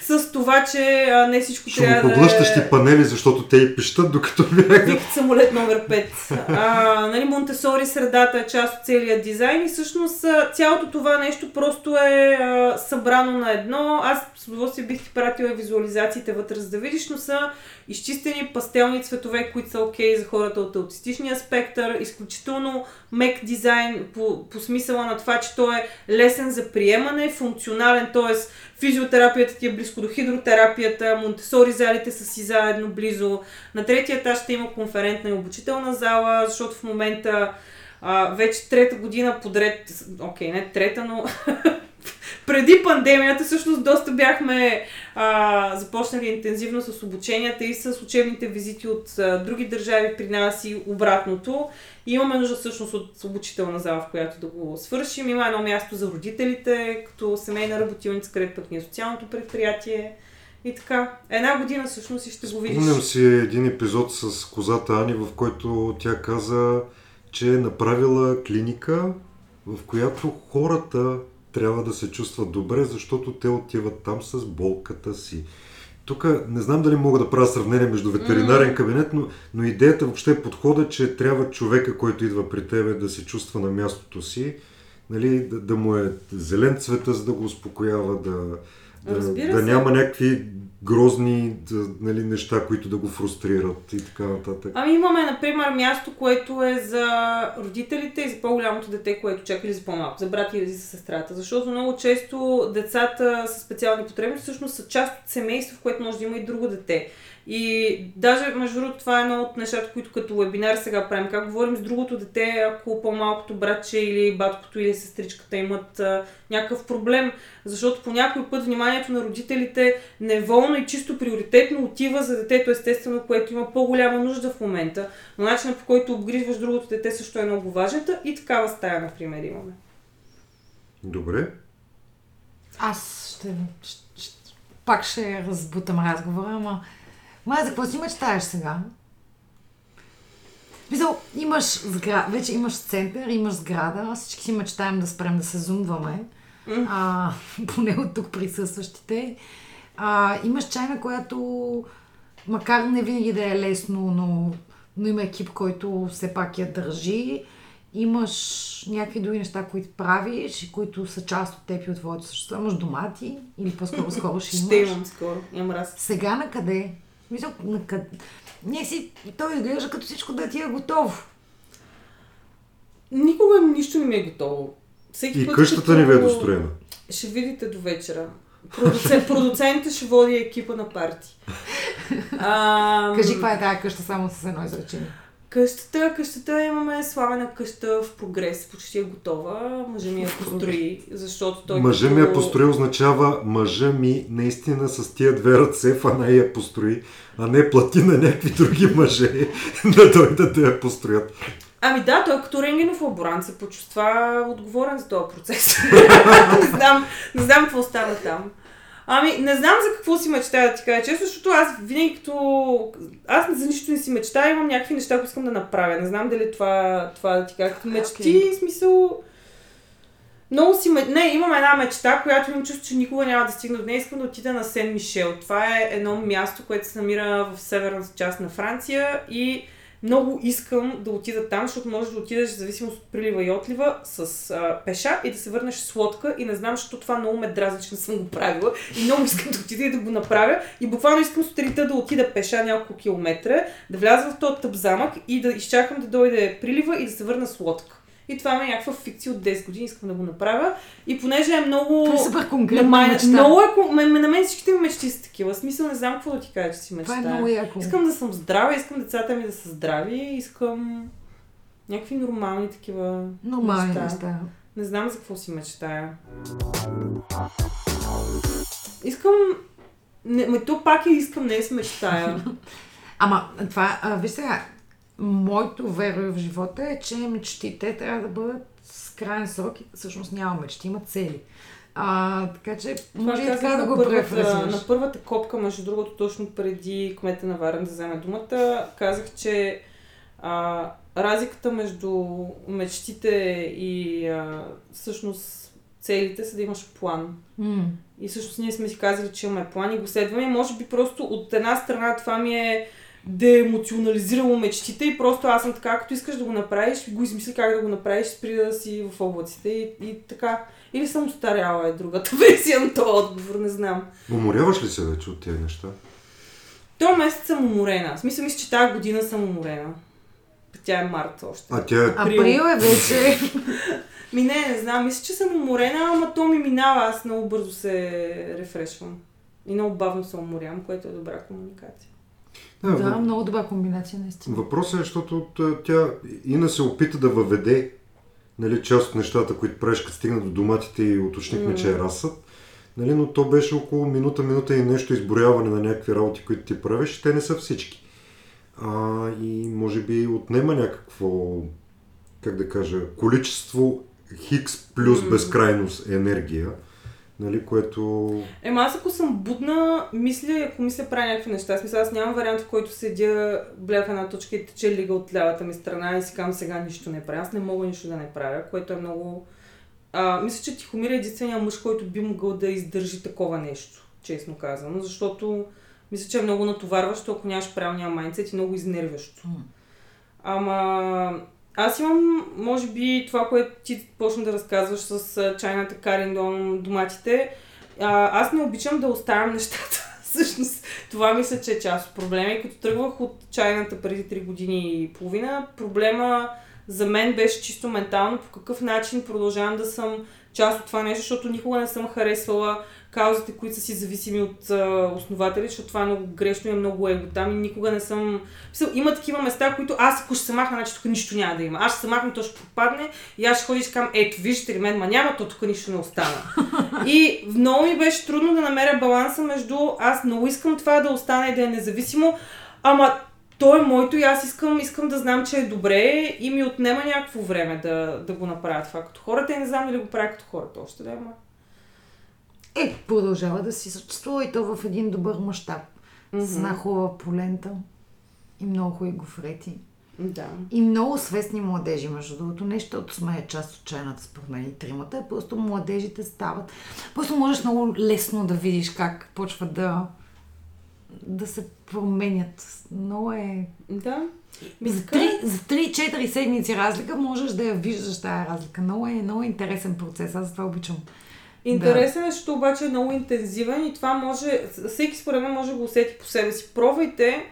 с това, че а, не всичко трябва да е... панели, защото те и пищат, докато бягат. Самолет номер 5. А, нали, Монтесори средата е част от целия дизайн и всъщност цялото това нещо просто е а, събрано на едно. Аз с удоволствие бих ти пратила визуализациите вътре, за да видиш, но са изчистени пастелни цветове, които са окей за хората от аутистичния спектър, изключително мек дизайн по, по смисъла на това, че той е лесен за приемане, функционален, т.е. физиотерапията ти е близко до хидротерапията, Монтесори залите са си заедно близо. На третия етаж ще има конферентна и обучителна зала, защото в момента а, вече трета година подред, окей, не трета, но преди пандемията всъщност доста бяхме а, започнали интензивно с обученията и с учебните визити от а, други държави при нас и обратното. И имаме нужда всъщност от обучителна зала, в която да го свършим. Има едно място за родителите, като семейна работилница, където пък ни е социалното предприятие. И така, една година всъщност и ще го видиш. Спомням си един епизод с козата Ани, в който тя каза, че е направила клиника, в която хората трябва да се чувстват добре, защото те отиват там с болката си. Тук не знам дали мога да правя сравнение между ветеринарен кабинет, но, но идеята въобще е подхода, че трябва човека, който идва при тебе, да се чувства на мястото си, нали, да, да му е зелен цвета, за да го успокоява, да, да, Разбира да се. няма някакви грозни да, нали, неща, които да го фрустрират и така нататък. Ами имаме, например, място, което е за родителите и за по-голямото дете, което чака или за по-малко, за брат или за сестрата. Защото много често децата с специални потребности всъщност са част от семейство, в което може да има и друго дете. И даже, между другото, това е едно от нещата, които като вебинар сега правим. Как говорим с другото дете, ако по-малкото братче или баткото или сестричката имат а, някакъв проблем. Защото по някой път вниманието на родителите неволно и чисто приоритетно отива за детето, естествено, което има по-голяма нужда в момента. Но начинът по който обгрижваш другото дете също е много важен. И такава стая, например, имаме. Добре. Аз ще, ще, ще пак ще разбутам разговора, ама... Май, за какво си мечтаеш сега? Мисъл, имаш сграда, вече имаш център, имаш сграда, всички си мечтаем да спрем да се зумваме, а, поне от тук присъстващите. А, имаш чайна, която макар не винаги да е лесно, но, но има екип, който все пак я държи. Имаш някакви други неща, които правиш, и които са част от теб и от твоето същество. Имаш домати или по-скоро скоро ще имаш. Ще имам скоро. Имам раз. Сега на къде? Мисля, на къде? Не си, той изглежда като всичко да ти е готово. Никога нищо не ми е готово. Всеки И път, къщата ни ви е достроена. Ще видите до вечера. Продуцент, продуцентът ще води екипа на парти. А, Кажи каква е тази къща само с едно изречение. Къщата, къщата имаме славена къща в прогрес, почти е готова. Мъжа ми я построи, защото той Мъжа като- ми я построи означава мъжа ми наистина с тия две ръце фана и я построи, а не плати на някакви други мъже да дойдат да я построят. Ами да, той като рентгенов лаборант се почувства отговорен за този процес. не, знам, не знам какво става там. Ами, не знам за какво си мечтая да ти кажа често, защото аз винаги като... Аз за нищо не си мечтая, имам някакви неща, които искам да направя. Не знам дали това, това да ти кажа. Като мечти, в смисъл... Много си... Не, имам една мечта, която имам чувство, че никога няма да стигна до нея. Искам да отида на Сен Мишел. Това е едно място, което се намира в северната част на Франция и много искам да отида там, защото можеш да отидеш в зависимост от прилива и отлива с а, пеша и да се върнеш с лодка и не знам, защото това много ме дразни, че не съм го правила и много искам да отида и да го направя и буквално искам сутринта да отида пеша няколко километра, да вляза в този тъп замък и да изчакам да дойде прилива и да се върна с лодка. И това ми е някаква фикция от 10 години, искам да го направя. И понеже е много... Това е супер конкретна на май- мечта. Много е... На мен всичките ми мечти са такива. Смисъл не знам какво да ти кажа, че си Това мечтая. е много яко. Искам да съм здрава, искам децата ми да са здрави, искам някакви нормални такива Нормални неща. неща. Не знам за какво си мечтая. Искам... Не, ме, то пак е искам, не е с мечтая. Ама, това, а, виж сега, моето веро в живота е, че мечтите трябва да бъдат с крайен срок. Всъщност няма мечти, има цели. А, така че, може и така да го префразираш. на първата копка, между другото, точно преди кмета на Варен да вземе думата, казах, че а, разликата между мечтите и а, всъщност целите са да имаш план. М. И всъщност ние сме си казали, че имаме план и го следваме. Може би просто от една страна това ми е деемоционализирало мечтите и просто аз съм така, като искаш да го направиш, го измисли как да го направиш, спри да си в облаците и, и така. Или съм устаряла е другата версия на този отговор, не знам. Уморяваш ли се вече от тези неща? То месец съм уморена. В смисъл, мисля, че тази година съм уморена. Тя е март още. А тя е... Април е вече. Ми не, не знам. Мисля, че съм уморена, ама то ми минава. Аз много бързо се рефрешвам. И много бавно се уморявам, което е добра комуникация. Да, да, въ- много добра комбинация, наистина. Въпросът е, защото тя Ина се опита да въведе нали, част от нещата, които правиш, като стигна до доматите и уточнихме, че е разсъд. Нали, но то беше около минута, минута и нещо изброяване на някакви работи, които ти правиш. Те не са всички. А, и може би отнема някакво, как да кажа, количество хикс плюс безкрайност енергия, нали, което... Ема аз ако съм будна, мисля, ако мисля правя някакви неща. Смисъл, аз нямам вариант, в който седя, бля в една точка и тече лига от лявата ми страна и си казвам сега нищо не правя. Аз не мога нищо да не правя, което е много... А, мисля, че Тихомир е единствения мъж, който би могъл да издържи такова нещо, честно казано, защото мисля, че е много натоварващо, ако нямаш правилния майндсет и много изнервящо. Ама аз имам, може би, това, което ти почна да разказваш с чайната кариндон, доматите. А, аз не обичам да оставям нещата. Всъщност, това мисля, че е част от проблема. И като тръгвах от чайната преди 3 години и половина, проблема за мен беше чисто ментално по какъв начин продължавам да съм част от това нещо, защото никога не съм харесвала каузите, които са си зависими от а, основатели, защото това е много грешно и е много его там и никога не съм... Мисъл, има такива места, които аз ако ще се махна, значи тук нищо няма да има. Аз ще се махна, то ще пропадне и аз ще ходиш към, ето, виждате ли мен, ма няма, то тук нищо не остана. и много ми беше трудно да намеря баланса между аз много искам това да остане и да е независимо, ама то е моето и аз искам, искам да знам, че е добре и ми отнема някакво време да, да го направя това като хората и не знам дали го правя като хората още да има. Е, продължава да си съществува и то в един добър мащаб. С една хубава полента и много хубави гофрети. Да. И много свестни младежи, между другото. Не, защото сме част от чайната, според мен, и тримата, а просто младежите стават. Просто можеш много лесно да видиш как почват да, да се променят. Много е... Да. За Миска, 3, за 3-4 седмици разлика можеш да я виждаш тази разлика. Много е, много е интересен процес. Аз това обичам. Интересен е, защото обаче е много интензивен и това може, всеки според мен може да го усети по себе си. Пробвайте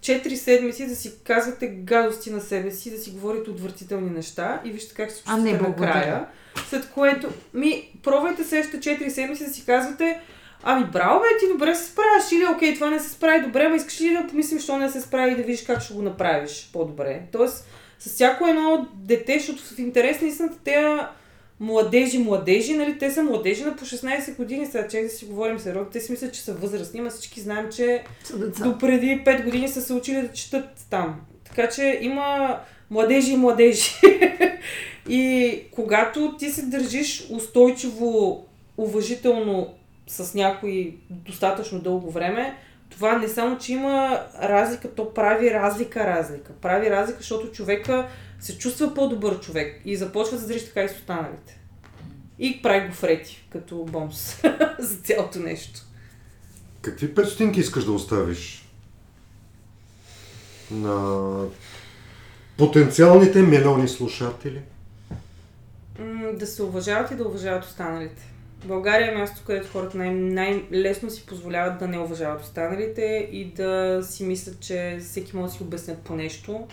4 седмици да си казвате гадости на себе си, да си говорите отвратителни неща и вижте как се А, не, чувствате накрая. След което, ми, пробвайте следващите 4 седмици да си казвате Ами, браво, бе, ти добре се справяш. Или, окей, това не се справи добре, ма искаш ли да помислим, що не се справи и да видиш как ще го направиш по-добре. Тоест, с всяко едно дете, защото в интерес на истината, те младежи, младежи, нали, те са младежи на по 16 години, сега че да си говорим сериозно, те си мислят, че са възрастни, ама всички знаем, че до преди 5 години са се учили да четат там. Така че има младежи и младежи. и когато ти се държиш устойчиво, уважително с някой достатъчно дълго време, това не само, че има разлика, то прави разлика, разлика. Прави разлика, защото човека се чувства по-добър човек и започва да държи така и с останалите. И прави гофрети, като бонус за цялото нещо. Какви 500 искаш да оставиш на потенциалните милиони слушатели? М, да се уважават и да уважават останалите. България е място, където хората най- най-лесно си позволяват да не уважават останалите и да си мислят, че всеки може да си обяснят по нещо.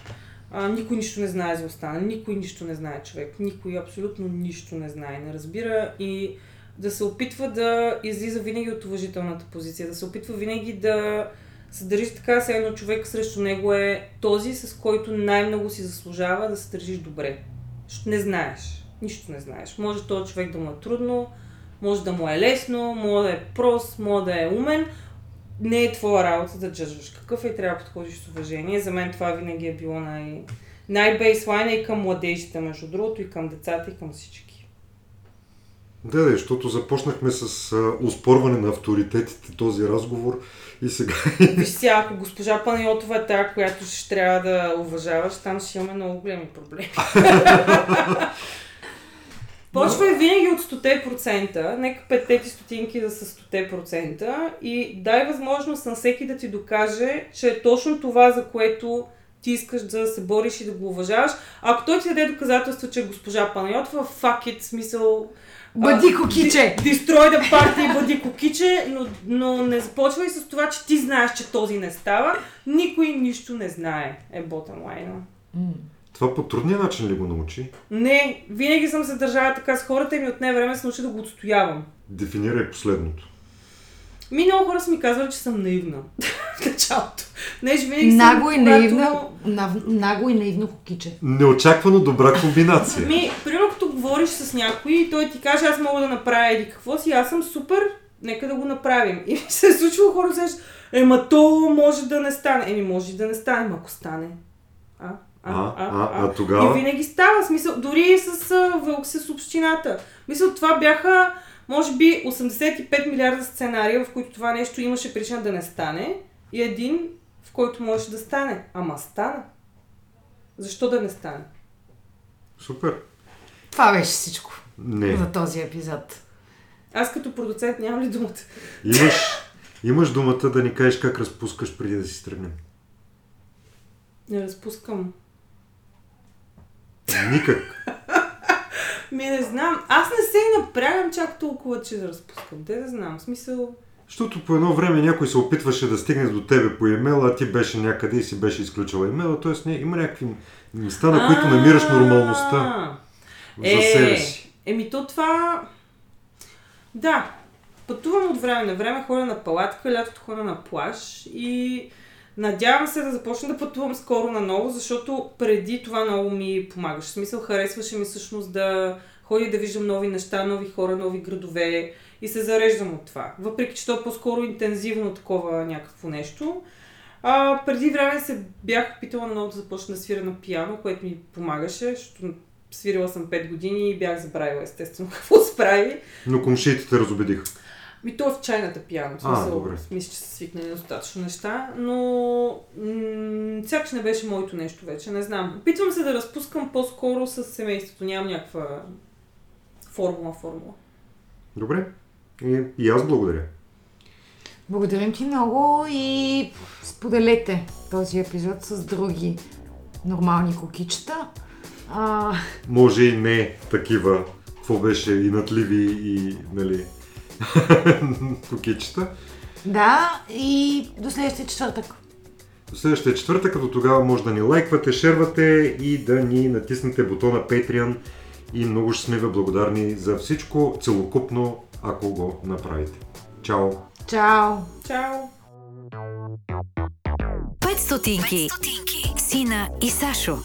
А, никой нищо не знае за останали, никой нищо не знае човек, никой абсолютно нищо не знае, не разбира и да се опитва да излиза винаги от уважителната позиция, да се опитва винаги да се държи така, все едно човек срещу него е този, с който най-много си заслужава да се държиш добре. Не знаеш, нищо не знаеш. Може този човек да му е трудно, може да му е лесно, може да е прост, може да е умен. Не е твоя работа да джъжваш. Какъв е трябва да подходиш с уважение. За мен това винаги е било най- най-бейслайна и към младежите, между другото, и към децата, и към всички. Да, да, защото започнахме с а, успорване на авторитетите този разговор и сега Виж сега, ако госпожа Панайотова е тая, която ще трябва да уважаваш, там ще имаме много големи проблеми. Почва е винаги от 100%, нека 5 стотинки да са 100% и дай възможност на всеки да ти докаже, че е точно това, за което ти искаш да се бориш и да го уважаваш. Ако той ти даде доказателство, че е госпожа Панайотова, fuck it, смисъл... Бъди кокиче! ди- Destroy the party, бъди кокиче, но, но не започвай с това, че ти знаеш, че този не става. Никой нищо не знае, е bottom line. Това по трудния начин ли го научи? Не, винаги съм се държала така с хората и ми отне време се науча да го отстоявам. Дефинирай последното. Ми много хора са ми казвали, че съм наивна в началото. Не, че винаги Нагло и съм, наивна, нав- нагло и наивно кокиче. Неочаквано добра комбинация. Ми, примерно като говориш с някой и той ти каже, аз мога да направя еди какво си, аз съм супер, нека да го направим. И ми се е случило хора кажат, ема то може да не стане. Еми може и да не стане, ако стане. А? А, а, а тогава? И винаги става, смисъл, дори и с а, Вълк с общината. Мисъл, това бяха, може би, 85 милиарда сценария, в които това нещо имаше причина да не стане и един, в който можеше да стане. Ама стана. Защо да не стане? Супер. Това беше всичко Не. за този епизод. Аз като продуцент нямам ли думата? Имаш, имаш думата да ни кажеш как разпускаш преди да си тръгнем. Не разпускам. Никак. Ми не знам. Аз не се напрягам чак толкова, че да разпускам. Те да знам. В смисъл... Защото по едно време някой се опитваше да стигне до тебе по имейла, а ти беше някъде и си беше изключила имейла. Тоест не, има някакви места, на които намираш нормалността за себе си. Еми то това... Да. Пътувам от време на време, ходя на палатка, лятото ходя на плаж и надявам се да започна да пътувам скоро наново, защото преди това много ми помагаше. В смисъл, харесваше ми всъщност да ходя да виждам нови неща, нови хора, нови градове и се зареждам от това. Въпреки, че то е по-скоро интензивно такова някакво нещо. А, преди време се бях опитала много да започна да свира на пиано, което ми помагаше, защото свирила съм 5 години и бях забравила естествено какво се прави. Но комшиите те разобедиха. Ми то е в чайната пиано, в смисъл, мисля, че са свикнали достатъчно неща, но м- сякаш не беше моето нещо вече, не знам. Опитвам се да разпускам по-скоро с семейството, нямам някаква формула, формула. Добре. И, и аз благодаря. Благодарим ти много и споделете този епизод с други нормални кокичета. А, Може и не такива, какво беше, и натливи, и, нали, кокичета. да, и до следващия четвъртък. До следващия четвъртък, като тогава може да ни лайквате, шервате и да ни натиснете бутона Patreon и много ще сме ви благодарни за всичко целокупно, ако го направите. Чао! Чао! Чао! 5 стотинки. Сина и Сашо.